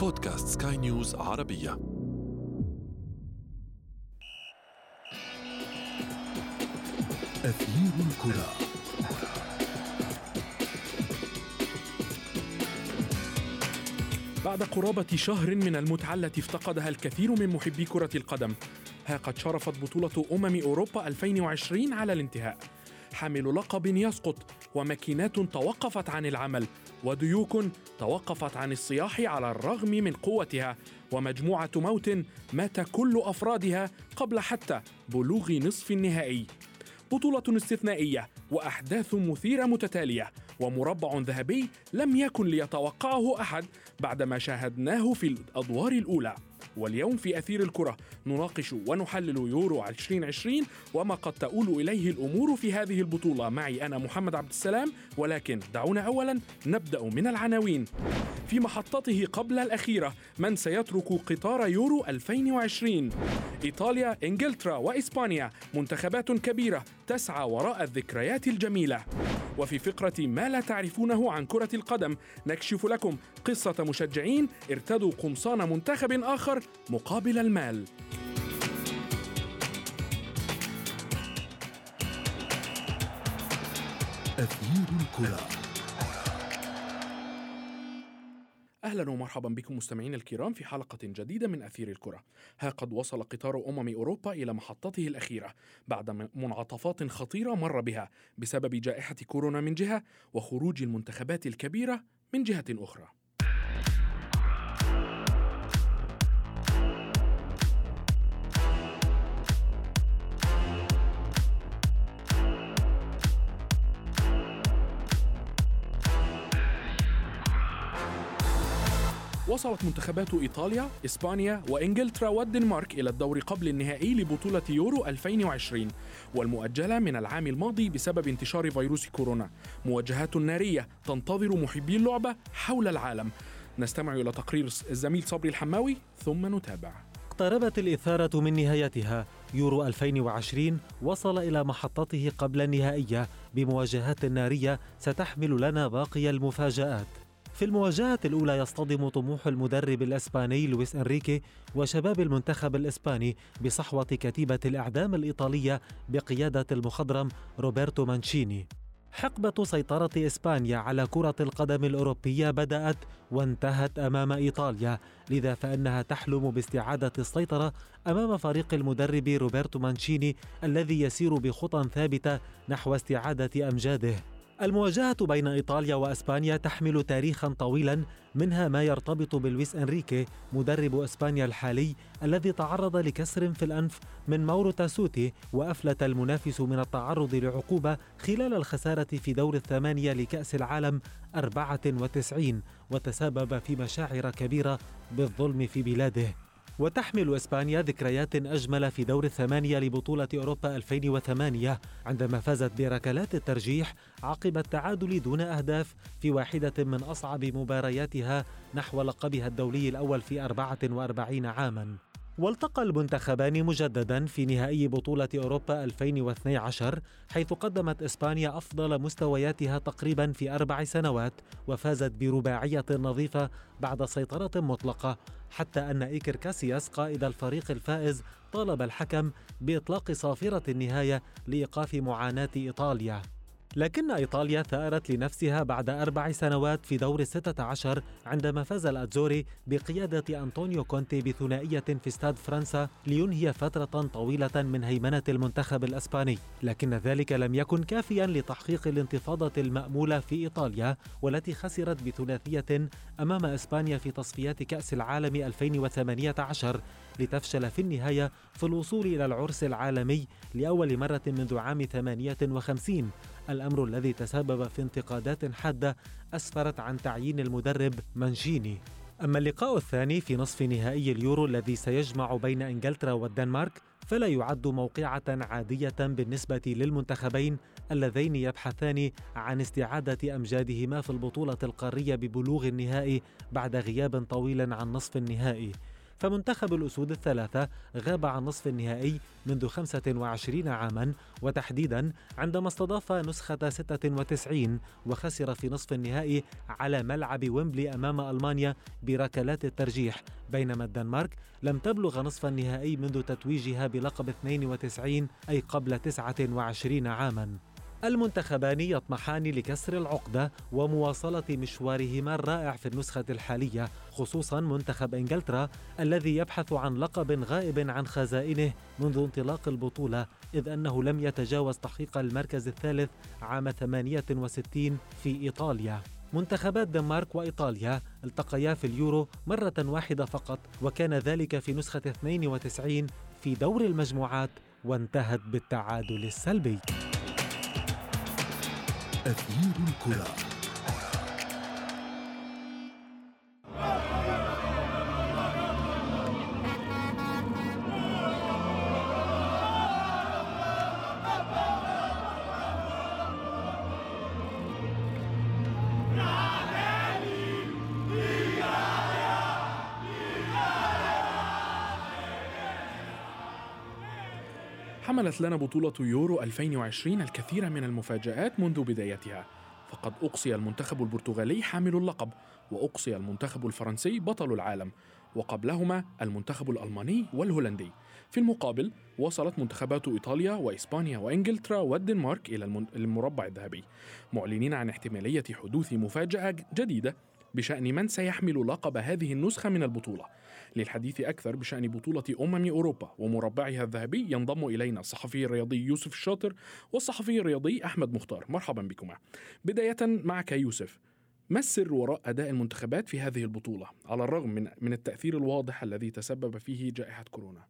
بودكاست سكاي نيوز عربية. أثير الكرة. بعد قرابة شهر من المتعة التي افتقدها الكثير من محبي كرة القدم. ها قد شرفت بطولة أمم أوروبا 2020 على الانتهاء. حامل لقب يسقط وماكينات توقفت عن العمل وديوك توقفت عن الصياح على الرغم من قوتها ومجموعة موت مات كل أفرادها قبل حتى بلوغ نصف النهائي. بطولة استثنائية وأحداث مثيرة متتالية ومربع ذهبي لم يكن ليتوقعه أحد بعدما شاهدناه في الأدوار الأولى. واليوم في أثير الكرة. نناقش ونحلل يورو 2020 وما قد تؤول إليه الأمور في هذه البطولة. معي أنا محمد عبد السلام ولكن دعونا أولا نبدأ من العناوين. في محطته قبل الأخيرة من سيترك قطار يورو 2020 إيطاليا، إنجلترا وإسبانيا. منتخبات كبيرة تسعى وراء الذكريات الجميلة. وفي فقرة ما لا تعرفونه عن كرة القدم نكشف لكم قصة مشجعين ارتدوا قمصان منتخب آخر مقابل المال. أثير الكرة. أهلا ومرحبا بكم مستمعينا الكرام في حلقة جديدة من أثير الكرة. ها قد وصل قطار أمم أوروبا إلى محطته الأخيرة بعد منعطفات خطيرة مر بها بسبب جائحة كورونا من جهة وخروج المنتخبات الكبيرة من جهة أخرى. وصلت منتخبات إيطاليا، إسبانيا وإنجلترا والدنمارك إلى الدور قبل النهائي لبطولة يورو 2020 والمؤجلة من العام الماضي بسبب انتشار فيروس كورونا. مواجهات نارية تنتظر محبي اللعبة حول العالم. نستمع إلى تقرير الزميل صبري الحماوي ثم نتابع. اقتربت الإثارة من نهايتها. يورو 2020 وصل إلى محطته قبل النهائية بمواجهات نارية ستحمل لنا باقي المفاجآت. في المواجهة الأولى يصطدم طموح المدرب الإسباني لويس إنريكي وشباب المنتخب الإسباني بصحوة كتيبة الإعدام الإيطالية بقيادة المخضرم روبرتو مانشيني. حقبة سيطرة إسبانيا على كرة القدم الأوروبية بدأت وانتهت أمام إيطاليا لذا فإنها تحلم باستعادة السيطرة أمام فريق المدرب روبرتو مانشيني الذي يسير بخطى ثابتة نحو استعادة أمجاده. المواجهة بين إيطاليا وأسبانيا تحمل تاريخا طويلا منها ما يرتبط بلويس أنريكي مدرب أسبانيا الحالي الذي تعرض لكسر في الأنف من مورو تاسوتي وأفلت المنافس من التعرض لعقوبة خلال الخسارة في دور الثمانية لكأس العالم 94 وتسبب في مشاعر كبيرة بالظلم في بلاده. وتحمل إسبانيا ذكريات أجمل في دور الثمانية لبطولة أوروبا 2008 عندما فازت بركلات الترجيح عقب التعادل دون أهداف في واحدة من أصعب مبارياتها نحو لقبها الدولي الأول في 44 عاما. والتقى المنتخبان مجددا في نهائي بطولة أوروبا 2012 حيث قدمت إسبانيا أفضل مستوياتها تقريبا في أربع سنوات وفازت برباعية نظيفة بعد سيطرة مطلقة حتى أن إيكر كاسياس قائد الفريق الفائز طالب الحكم بإطلاق صافرة النهاية لإيقاف معاناة إيطاليا. لكن إيطاليا ثارت لنفسها بعد أربع سنوات في دور الستة عشر عندما فاز الأتزوري بقيادة أنطونيو كونتي بثنائية في استاد فرنسا لينهي فترة طويلة من هيمنة المنتخب الأسباني. لكن ذلك لم يكن كافيا لتحقيق الانتفاضة المأمولة في إيطاليا والتي خسرت بثلاثية أمام إسبانيا في تصفيات كأس العالم 2018 لتفشل في النهاية في الوصول إلى العرس العالمي لأول مرة منذ عام 58 الأمر الذي تسبب في انتقادات حادة أسفرت عن تعيين المدرب مانشيني أما اللقاء الثاني في نصف نهائي اليورو الذي سيجمع بين إنجلترا والدنمارك فلا يعد موقعة عادية بالنسبة للمنتخبين اللذين يبحثان عن استعادة أمجادهما في البطولة القارية ببلوغ النهائي بعد غياب طويل عن نصف النهائي. فمنتخب الأسود الثلاثة غاب عن نصف النهائي منذ 25 عاما وتحديدا عندما استضاف نسخة 96 وخسر في نصف النهائي على ملعب ويمبلي أمام ألمانيا بركلات الترجيح. بينما الدنمارك لم تبلغ نصف النهائي منذ تتويجها بلقب 92 أي قبل 29 عاما. المنتخبان يطمحان لكسر العقدة ومواصلة مشوارهما الرائع في النسخة الحالية خصوصا منتخب إنجلترا الذي يبحث عن لقب غائب عن خزائنه منذ انطلاق البطولة إذ أنه لم يتجاوز تحقيق المركز الثالث عام 68 في إيطاليا. منتخبات دنمارك وإيطاليا التقيا في اليورو مرة واحدة فقط وكان ذلك في نسخة 92 في دور المجموعات وانتهت بالتعادل السلبي. أثير الكرة. حملت لنا بطولة يورو 2020 الكثير من المفاجآت منذ بدايتها. فقد أقصي المنتخب البرتغالي حامل اللقب وأقصي المنتخب الفرنسي بطل العالم وقبلهما المنتخب الألماني والهولندي. في المقابل وصلت منتخبات إيطاليا وإسبانيا وإنجلترا والدنمارك إلى المربع الذهبي. معلنين عن احتمالية حدوث مفاجأة جديدة بشأن من سيحمل لقب هذه النسخة من البطولة. للحديث أكثر بشأن بطولة أمم أوروبا ومربعها الذهبي ينضم إلينا الصحفي الرياضي يوسف الشاطر والصحفي الرياضي أحمد مختار. مرحبا بكما. بداية معك يوسف ما السر وراء أداء المنتخبات في هذه البطولة؟ على الرغم من من التأثير الواضح الذي تسبب فيه جائحة كورونا؟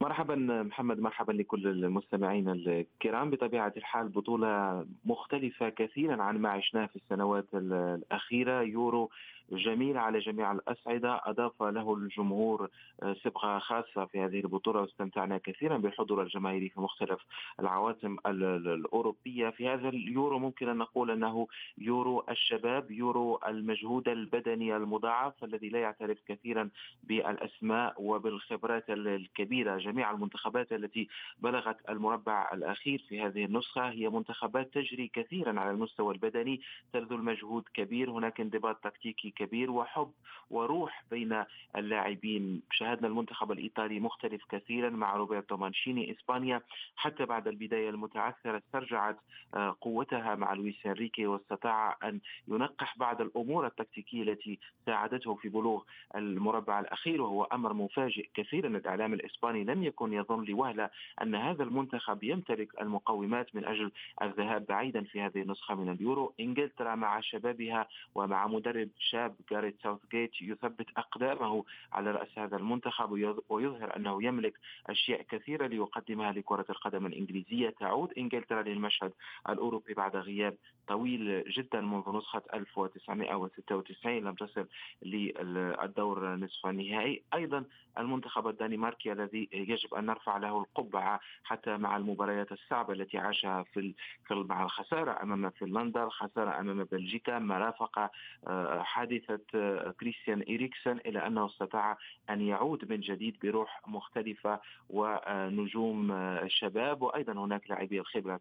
مرحبا محمد مرحبا لكل المستمعين الكرام. بطبيعة الحال بطولة مختلفة كثيرا عن ما عشناه في السنوات الأخيرة يورو جميل على جميع الأصعدة أضاف له الجمهور آه، صبغة خاصة في هذه البطولة واستمتعنا كثيرا بالحضور الجماهيري في مختلف العواصم الأوروبية. في هذا اليورو ممكن أن نقول أنه يورو الشباب يورو المجهود البدني المضاعف الذي لا يعترف كثيرا بالأسماء وبالخبرات الكبيرة. جميع المنتخبات التي بلغت المربع الأخير في هذه النسخة هي منتخبات تجري كثيرا على المستوى البدني تبذل مجهود كبير. هناك انضباط تكتيكي كبير وحب وروح بين اللاعبين. شاهدنا المنتخب الإيطالي مختلف كثيرا مع روبرتو مانشيني إسبانيا حتى بعد البداية المتعثرة استرجعت آه، قوتها مع لويس إنريكي واستطاع أن ينقح بعض الأمور التكتيكية التي ساعدته في بلوغ المربع الأخير وهو أمر مفاجئ كثيرا. الإعلام الإسباني لم يكن يظن لوهلة أن هذا المنتخب يمتلك المقومات من أجل الذهاب بعيدا في هذه النسخة من اليورو. إنجلترا مع شبابها ومع مدرب شاب الشاب جاريت ساوثجيت يثبت أقدامه على رأس هذا المنتخب ويظهر أنه يملك أشياء كثيرة ليقدمها لكرة القدم الإنجليزية. تعود إنجلترا للمشهد الأوروبي بعد غياب طويل جدا منذ نسخة 1996 لم تصل للدور نصف النهائي أيضا المنتخب الدنماركي الذي يجب أن نرفع له القبعة حتى مع المباريات الصعبة التي عاشها في مع الخسارة أمام فنلندا الخسارة أمام بلجيكا. ما رافق آه، حادثة آه، كريستيان إريكسن إلى أنه استطاع أن يعود من جديد بروح مختلفة ونجوم آه، شباب وأيضا هناك لاعبي الخبرة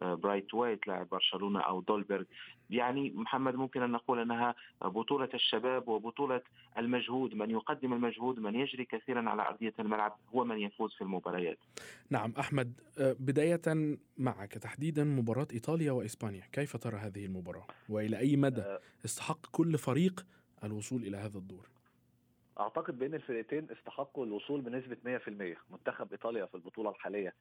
كبرايثوايت لاعب برشلونة أو دولبرغ. يعني محمد ممكن أن نقول أنها بطولة الشباب وبطولة المجهود. من يقدم المجهود من يجري كثيرا على أرضية الملعب هو من يفوز في المباريات. نعم أحمد آه، بداية معك تحديدا مباراة إيطاليا وإسبانيا. كيف ترى هذه المباراة؟ وإلى أي مدى؟ آه. استحق كل فريق الوصول إلى هذا الدور. أعتقد بين الفرقتين استحقوا الوصول بنسبة 100% منتخب إيطاليا في البطولة الحالية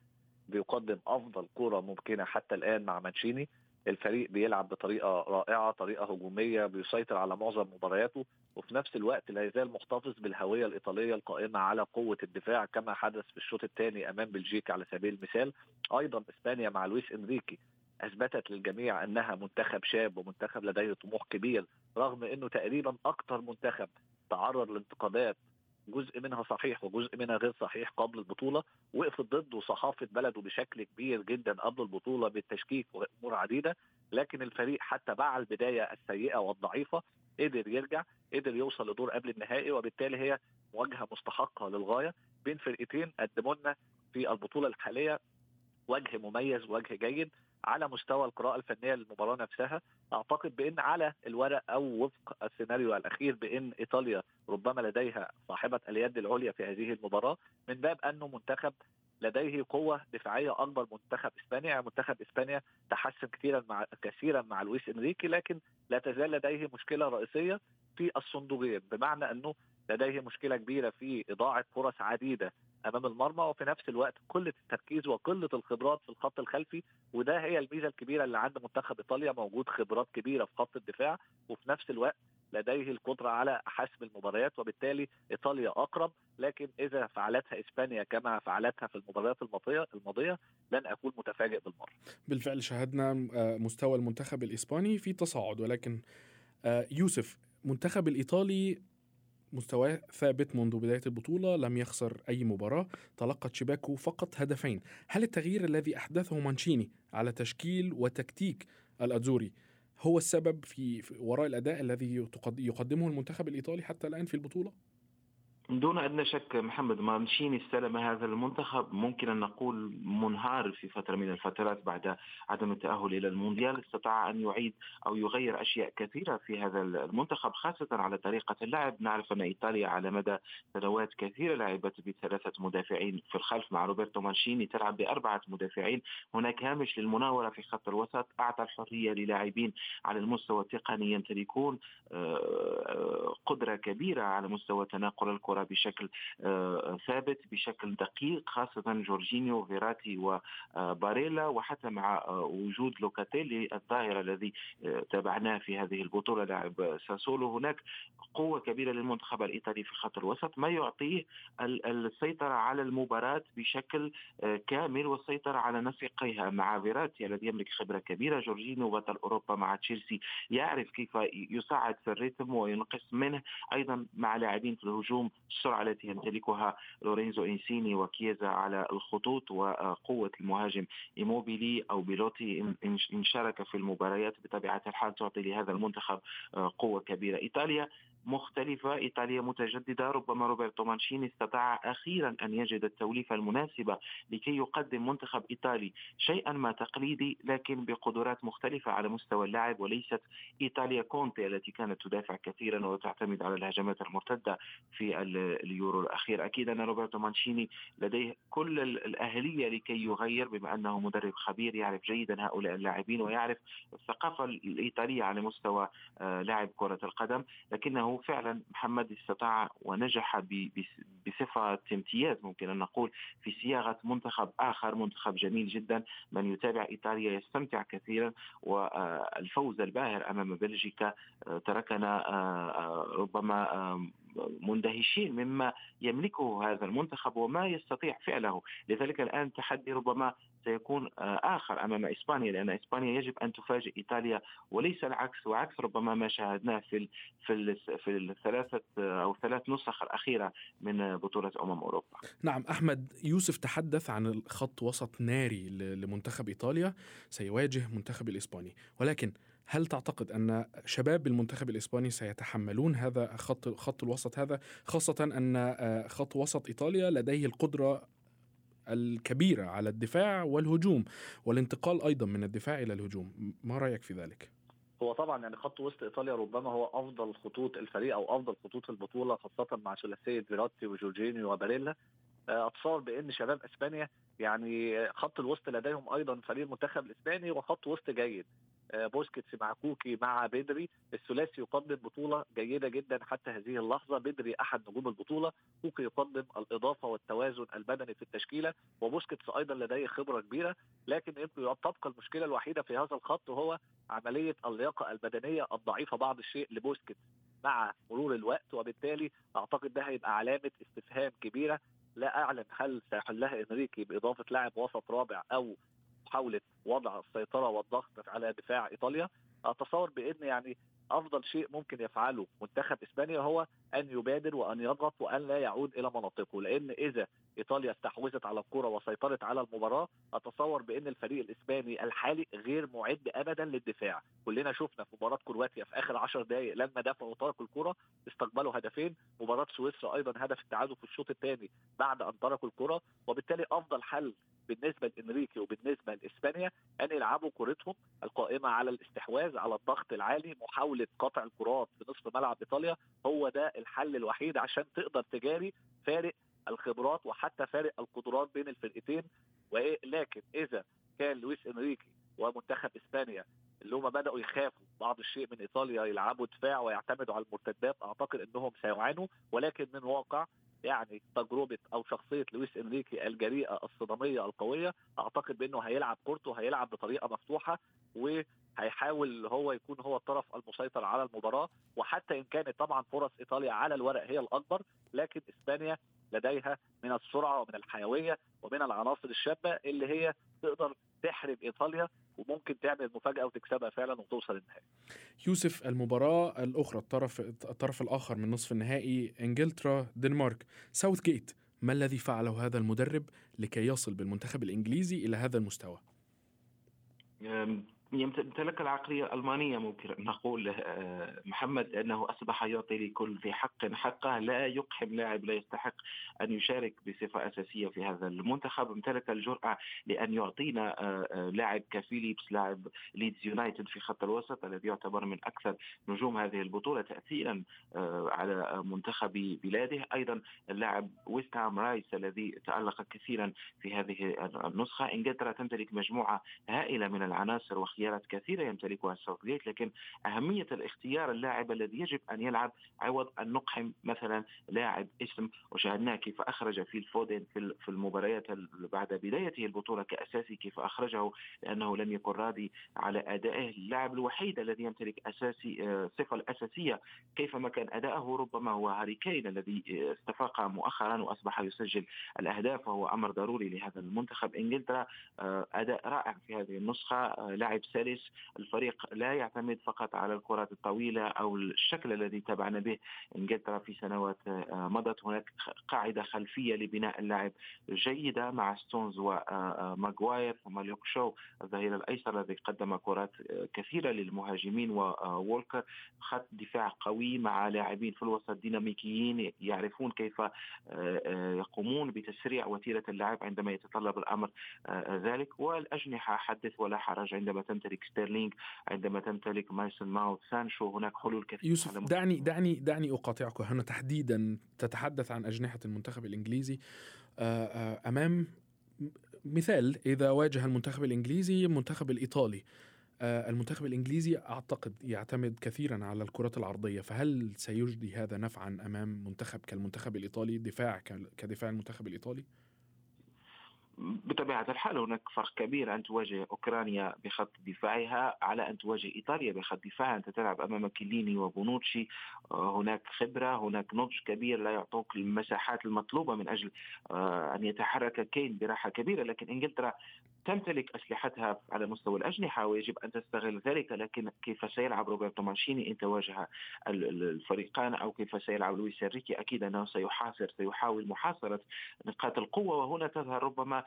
بيقدم أفضل كرة ممكنة حتى الآن مع مانشيني. الفريق بيلعب بطريقة رائعة طريقة هجومية بيسيطر على معظم مبارياته وفي نفس الوقت لا يزال محتفظ بالهوية الإيطالية القائمة على قوة الدفاع كما حدث في الشوط الثاني أمام بلجيكا على سبيل المثال. أيضا إسبانيا مع لويس إنريكي. أثبتت للجميع أنها منتخب شاب ومنتخب لديه طموح كبير رغم إنه تقريبا أكثر منتخب تعرض لانتقادات جزء منها صحيح وجزء منها غير صحيح قبل البطولة وقفت ضده صحافه بلده بشكل كبير جدا قبل البطولة بالتشكيك وأمور عديدة لكن الفريق حتى مع البداية السيئة والضعيفة قدر يرجع قدر يوصل لدور قبل النهائي وبالتالي هي مواجهه مستحقة للغاية بين فرقتين قدموا لنا في البطولة الحالية وجه مميز وجه جيد. على مستوى القراءة الفنية للمباراة نفسها أعتقد بأن على الورق أو وفق السيناريو الأخير بأن إيطاليا ربما لديها صاحبة اليد العليا في هذه المباراة. من باب أنه منتخب لديه قوة دفاعية أكبر منتخب إسبانيا يعني منتخب إسبانيا تحسن كثيرا مع كثيرا مع لويس إنريكي لكن لا تزال لديه مشكلة رئيسية في الصندوقين. بمعنى أنه لديه مشكلة كبيرة في إضاعة فرص عديدة أمام المرمى وفي نفس الوقت قله التركيز وقله الخبرات في الخط الخلفي وده هي الميزة الكبيرة اللي عند منتخب إيطاليا موجود خبرات كبيرة في خط الدفاع وفي نفس الوقت لديه القدرة على حسم المباريات وبالتالي إيطاليا أقرب لكن إذا فعلتها إسبانيا كما فعلتها في المباريات الماضية الماضية لن أكون متفاجئ بالمرة. بالفعل شاهدنا مستوى المنتخب الإسباني في تصاعد ولكن يوسف منتخب الإيطالي مستواه ثابت منذ بداية البطولة لم يخسر أي مباراة تلقت شباكه فقط هدفين هل التغيير الذي أحدثه مانشيني على تشكيل وتكتيك الأزوري هو السبب في وراء الأداء الذي يقدمه المنتخب الإيطالي حتى الآن في البطولة؟ دون أدنى شك محمد مانشيني استلم هذا المنتخب ممكن أن نقول منهار في فترة من الفترات بعد عدم التأهل إلى المونديال استطاع أن يعيد أو يغير أشياء كثيرة في هذا المنتخب خاصة على طريقة اللعب. نعرف أن إيطاليا على مدى سنوات كثيرة لعبت بثلاثة مدافعين في الخلف مع روبرتو مانشيني تلعب بأربعة مدافعين. هناك هامش للمناورة في خط الوسط أعطى الحرية للاعبين على المستوى التقني يمتلكون قدرة كبيرة على مستوى تناقل الكرة. الكره بشكل آه، ثابت بشكل دقيق خاصة جورجينيو فيراتي وباريلا وحتى مع آه، وجود لوكاتيلي الظاهرة الذي آه، تابعناه في هذه البطولة لاعب ساسولو. هناك قوة كبيرة للمنتخب الإيطالي في خط الوسط ما يعطيه السيطرة على المباراة بشكل كامل والسيطرة على نسقيها مع فيراتي الذي يملك خبرة كبيرة جورجينيو بطل أوروبا مع تشيلسي يعرف كيف يساعد في ال rythme وينقص منه. أيضا مع لاعبين في الهجوم السرعه التي يمتلكها لورينزو إنسيني وكيزا على الخطوط وقوة المهاجم إيموبيلي أو بيلوتي. ان شارك في المباريات بطبيعة الحال تعطي لهذا المنتخب قوة كبيرة. إيطاليا مختلفة إيطاليا متجددة ربما روبرتو مانشيني استطاع أخيرا أن يجد التوليفة المناسبة لكي يقدم منتخب إيطالي شيئا ما تقليدي لكن بقدرات مختلفة على مستوى اللاعب وليست إيطاليا كونتي التي كانت تدافع كثيرا وتعتمد على الهجمات المرتدة في اليورو الأخير. أكيد أن روبرتو مانشيني لديه كل الأهلية لكي يغير بما أنه مدرب خبير يعرف جيدا هؤلاء اللاعبين ويعرف الثقافة الإيطالية على مستوى آه، لاعب كرة القدم لكنه فعلا محمد استطاع ونجح بصفة امتياز ممكن أن نقول في صياغة منتخب آخر منتخب جميل جدا. من يتابع إيطاليا يستمتع كثيرا والفوز الباهر أمام بلجيكا آه، تركنا آه، آه، ربما مندهشين مما يملكه هذا المنتخب وما يستطيع فعله. لذلك الآن تحدي ربما سيكون آخر أمام إسبانيا لأن إسبانيا يجب أن تفاجئ إيطاليا وليس العكس وعكس ربما ما شاهدناه في في في الثلاثة أو ثلاث نسخ الأخيرة من بطولة أمم أوروبا. نعم أحمد يوسف تحدث عن خط وسط ناري لمنتخب إيطاليا سيواجه منتخب الإسباني ولكن هل تعتقد أن شباب المنتخب الإسباني سيتحملون هذا خط خط الوسط هذا خاصة أن آه، خط وسط إيطاليا لديه القدرة الكبيرة على الدفاع والهجوم والانتقال أيضا من الدفاع إلى الهجوم. ما رأيك في ذلك؟ هو طبعا يعني خط وسط إيطاليا ربما هو أفضل خطوط الفريق أو أفضل خطوط البطولة خاصة مع ثلاثية فيراتي وجورجينيو وباريلا. آه، أتصور بإن شباب إسبانيا يعني خط الوسط لديهم أيضا فريق المنتخب الاسباني وخط وسط جيد. بوسكيتس مع كوكي مع بيدري. الثلاثي يقدم بطولة جيدة جدا حتى هذه اللحظة. بيدري أحد نجوم البطولة. كوكي يقدم الإضافة والتوازن البدني في التشكيلة. وبوسكيتس أيضا لديه خبرة كبيرة. لكن تبقى المشكلة الوحيدة في هذا الخط هو عملية اللياقة البدنية الضعيفة بعض الشيء لبوسكيتس مع مرور الوقت. وبالتالي أعتقد ده هيبقى علامة استفهام كبيرة. لا أعلم هل سيحلها إنريكي بإضافة لاعب وسط رابع أو محاوله وضع السيطرة والضغط على دفاع إيطاليا. أتصور بإن يعني أفضل شيء ممكن يفعله منتخب إسبانيا هو أن يبادر وأن يضغط وأن لا يعود إلى مناطقه لأن إذا إيطاليا استحوذت على الكره وسيطرت على المباراة. أتصور بأن الفريق الإسباني الحالي غير معد ابدا للدفاع. كلنا شفنا في مباراة كرواتيا في آخر 10 دقائق لما دافعوا وتركوا الكره استقبلوا هدفين. مباراة سويسرا أيضا هدف التعادل في الشوط الثاني بعد أن تركوا الكره وبالتالي أفضل حل بالنسبة لإنريكي وبالنسبة لإسبانيا أن يلعبوا كورتهم القائمة على الاستحواذ على الضغط العالي. محاولة قطع الكرات في نصف ملعب إيطاليا هو ده الحل الوحيد عشان تقدر تجاري فارق الخبرات وحتى فارق القدرات بين الفرقتين. ولكن إذا كان لويس إنريكي ومنتخب إسبانيا اللي هم بدأوا يخافوا بعض الشيء من إيطاليا يلعبوا دفاع ويعتمدوا على المرتدات أعتقد إنهم سيعانوا. ولكن من واقع يعني تجربة أو شخصية لويس إنريكي الجريئة الصداميه القوية أعتقد بأنه هيلعب كورته هيلعب بطريقة مفتوحة وهيحاول هو يكون هو الطرف المسيطر على المباراة. وحتى إن كانت طبعا فرص إيطاليا على الورق هي الأكبر لكن إسبانيا لديها من السرعة ومن الحيوية ومن العناصر الشابة اللي هي تقدر تحرم إيطاليا وممكن تعمل مفاجأة وتكسبها فعلا وتوصل للنهائي. يوسف المباراة الأخرى الطرف الطرف الآخر من نصف النهائي إنجلترا دنمارك ساوث جيت ما الذي فعله هذا المدرب لكي يصل بالمنتخب الإنجليزي إلى هذا المستوى؟ يمتلك العقلية الألمانية ممكن نقول آه، محمد أنه أصبح يعطي لكل ذي حق حقه. لا يقحم لاعب لا يستحق أن يشارك بصفة أساسية في هذا المنتخب. امتلك الجرأة لأن يعطينا آه، آه، لاعب كفيليبس لاعب ليدز يونايتد في خط الوسط الذي يعتبر من أكثر نجوم هذه البطولة تأثيرا على منتخب بلاده. أيضا اللاعب ويستهام رايس الذي تألق كثيرا في هذه النسخة. إنجلترا تمتلك مجموعة هائلة من العناصر خيارات كثيرة يمتلكها الساوثجيت لكن أهمية الاختيار اللاعب الذي يجب أن يلعب عوض أن نقحم مثلا لاعب اسم وشاهدناه كيف أخرج في الفودن في المباريات بعد بدايته البطولة كأساسي كيف أخرجه لأنه لم يكن راضي على أدائه. اللاعب الوحيد الذي يمتلك أساسي آه، صفة الأساسية كيفما كان أداؤه ربما هو هاري كين الذي استفاق مؤخرا وأصبح يسجل الأهداف وهو أمر ضروري لهذا المنتخب. إنجلترا آه، أداء رائع في هذه النسخة آه، لاعب سلس الفريق لا يعتمد فقط على الكرات الطويلة أو الشكل الذي تابعنا به. إنجلترا في سنوات آه، مضت هناك قاعدة خلفية لبناء اللاعب جيدة مع ستونز وماغواير ثم ليوك شو الظهير الأيسر الذي قدم كرات آه، كثيرة للمهاجمين وولكر. خط دفاع قوي مع لاعبين في الوسط ديناميكيين يعرفون كيف آه، يقومون بتسريع وتيرة اللعب عندما يتطلب الأمر ذلك. والأجنحة حدث ولا حرج عندما تمتلك ستيرلينج عندما تمتلك مايسون ماونت سانشو. هناك حلول كثيرة يوسف دعني دعني دعني أقاطعك. هنا تحديدا تتحدث عن أجنحة المنتخب الإنجليزي. آه، آه، أمام مثال إذا واجه المنتخب الإنجليزي المنتخب الإيطالي. آه، المنتخب الإنجليزي أعتقد يعتمد كثيرا على الكرات العرضية. فهل سيجدي هذا نفعا أمام منتخب كالمنتخب الإيطالي دفاع كدفاع المنتخب الإيطالي؟ بطبيعة الحال هناك فرق كبير. أن تواجه أوكرانيا بخط دفاعها على أن تواجه إيطاليا بخط دفاعها. أنت تلعب أمام كيليني وبونوتشي. آه، هناك خبرة هناك نضج كبير لا يعطوك المساحات المطلوبة من أجل آه، أن يتحرك كين براحة كبيرة. لكن إنجلترا تمتلك أسلحتها على مستوى الأجنحة ويجب أن تستغل ذلك لكن كيف سيلعب روبرتو مانشيني إن تواجه الفريقان أو كيف سيلعب لويس إنريكي؟ أكيد أنه سيحاصر سيحاول محاصرة نقاط القوة وهنا تظهر ربما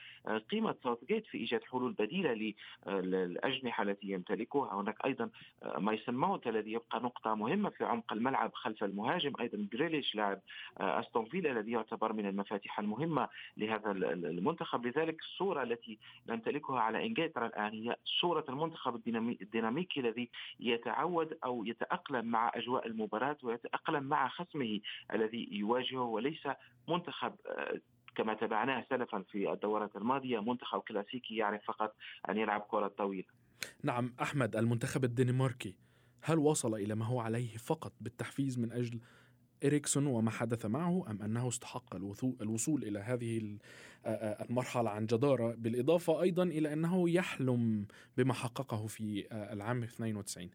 قيمة ساوثجيت في إيجاد حلول بديلة للأجنحة التي يمتلكها هناك أيضا مايسون ماونت الذي يبقى نقطة مهمة في عمق الملعب خلف المهاجم أيضا جريليش لاعب أستون فيلا الذي يعتبر من المفاتيح المهمة لهذا المنتخب. لذلك الصورة التي نمتلكها على إنجلترا الآن هي صورة المنتخب الديناميكي الذي يتعود أو يتأقلم مع أجواء المباراة ويتأقلم مع خصمه الذي يواجهه وليس منتخب آه، كما تابعناه سلفا في الدورات الماضية منتخب كلاسيكي يعرف فقط أن يلعب كرة طويلة. نعم أحمد المنتخب الدنماركي هل وصل إلى ما هو عليه فقط بالتحفيز من أجل إريكسون وما حدث معه أم أنه استحق الوصول إلى هذه المرحلة عن جدارة. بالإضافة أيضا إلى أنه يحلم بما حققه في العام 92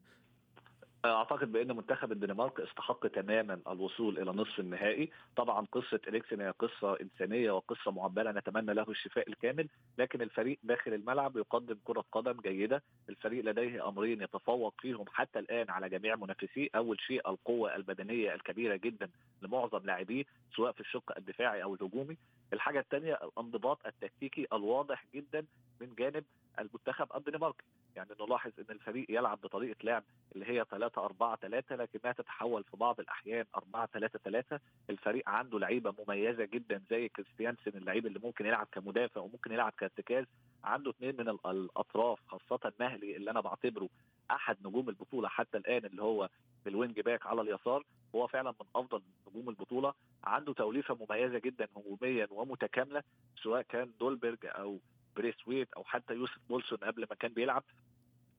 أعتقد بأن منتخب الدنمارك استحق تماما الوصول إلى نصف النهائي. طبعا قصة اليكسن هي قصة إنسانية وقصة معبرة نتمنى له الشفاء الكامل لكن الفريق داخل الملعب يقدم كرة قدم جيدة. الفريق لديه أمرين يتفوق فيهم حتى الآن على جميع منافسيه أول شيء القوة البدنية الكبيرة جدا لمعظم لاعبيه سواء في الشق الدفاعي أو الهجومي. الحاجة الثانية الانضباط التكتيكي الواضح جدا من جانب المنتخب الدنماركي يعني نلاحظ إن الفريق يلعب بطريقة لعب اللي هي 3 4 3 لكنها تتحول في بعض الأحيان 4 3 3 الفريق عنده لعيبة مميزة جدا زي كريستيانسن اللعيب اللي ممكن يلعب كمدافع وممكن يلعب كارتكاز. عنده اثنين من الأطراف خاصة مهلي اللي أنا بعتبره أحد نجوم البطولة حتى الآن اللي هو ال wing back على اليسار. هو فعلا من أفضل نجوم البطولة. عنده توليفة مميزة جدا هجوميا ومتكاملة سواء كان دولبرج أو بريس ويت أو حتى يوسف بولسون قبل ما كان بيلعب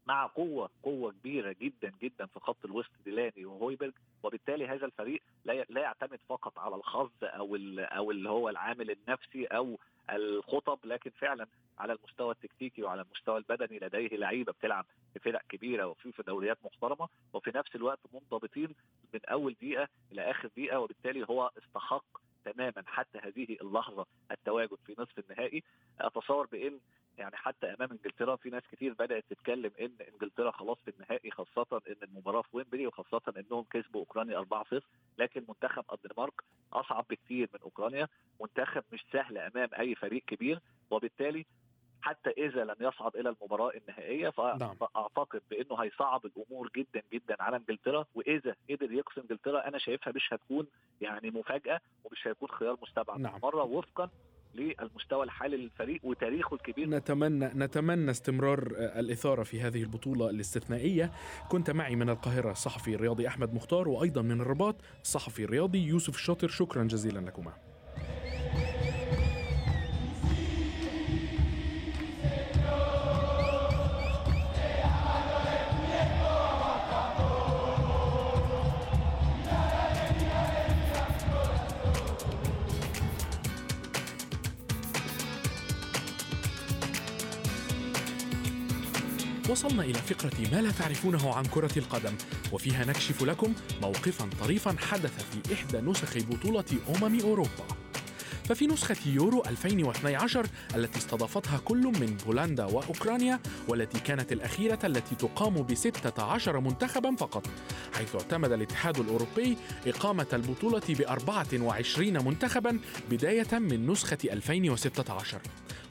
مع قوة قوة كبيرة جدا جدا في خط الوسط ديلاني وهويبرج. وبالتالي هذا الفريق لا يعتمد فقط على الحظ أو أو اللي هو العامل النفسي أو الخطب لكن فعلا على المستوى التكتيكي وعلى المستوى البدني لديه لعيبة بتلعب في فرق كبيرة وفي في دوريات محترمة. وفي نفس الوقت منضبطين من أول دقيقة إلى آخر دقيقة وبالتالي هو استحق تماما حتى هذه اللحظة التواجد في نصف النهائي. أتصور بإن يعني حتى أمام إنجلترا في ناس كتير بدأت تتكلم إن إنجلترا خلاص في النهائي خاصة إن المباراة في ويمبلي وخاصة إنهم كسبوا أوكرانيا 4-0 لكن منتخب الدنمارك أصعب بكثير من أوكرانيا. منتخب مش سهل أمام أي فريق كبير. وبالتالي حتى إذا لم يصعد إلى المباراة النهائية نعم. فأعتقد بإنه هيصعب الأمور جدا جدا على إنجلترا وإذا قدر يقصي إنجلترا أنا شايفها مش هتكون يعني مفاجأة ومش هيكون خيار مستبعد. نعم. مرة وفقا للمستوى الحالي للفريق وتاريخه الكبير. نتمنى نتمنى استمرار الإثارة في هذه البطولة الاستثنائية. كنت معي من القاهرة الصحفي الرياضي أحمد مختار وأيضا من الرباط الصحفي الرياضي يوسف الشاطر. شكرا جزيلا لكما. وصلنا إلى فقرة ما لا تعرفونه عن كرة القدم وفيها نكشف لكم موقفا طريفا حدث في إحدى نسخ بطولة أمم أوروبا. ففي نسخة يورو 2012 التي استضافتها كل من بولندا وأوكرانيا والتي كانت الأخيرة التي تقام ب 16 منتخبا فقط حيث اعتمد الاتحاد الأوروبي إقامة البطولة ب 24 منتخبا بداية من نسخة 2016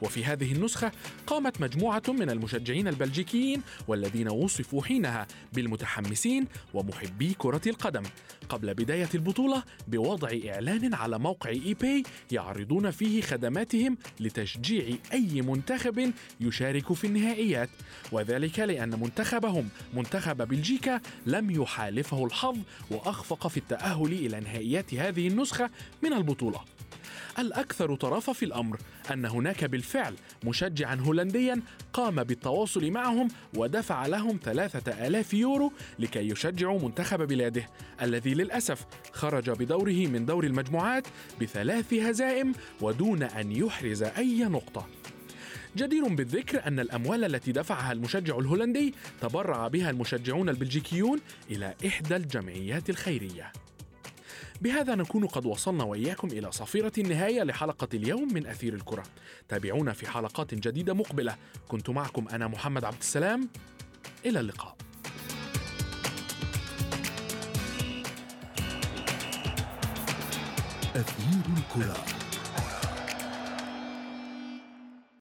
وفي هذه النسخة قامت مجموعة من المشجعين البلجيكيين والذين وصفوا حينها بالمتحمسين ومحبي كرة القدم. قبل بداية البطولة بوضع إعلان على موقع إي باي يعرضون فيه خدماتهم لتشجيع أي منتخب يشارك في النهائيات. وذلك لأن منتخبهم منتخب بلجيكا لم يحالفه الحظ وأخفق في التأهل إلى نهائيات هذه النسخة من البطولة. الأكثر طرافة في الأمر أن هناك بالفعل مشجعا هولنديا قام بالتواصل معهم ودفع لهم ثلاثة آلاف يورو لكي يشجعوا منتخب بلاده الذي للأسف خرج بدوره من دور المجموعات بثلاث هزائم ودون أن يحرز أي نقطة. جدير بالذكر أن الأموال التي دفعها المشجع الهولندي تبرع بها المشجعون البلجيكيون إلى إحدى الجمعيات الخيرية. بهذا نكون قد وصلنا وإياكم إلى صفيرة النهاية لحلقة اليوم من أثير الكرة. تابعونا في حلقات جديدة مقبلة. كنت معكم أنا محمد عبد السلام. إلى اللقاء. أثير الكرة.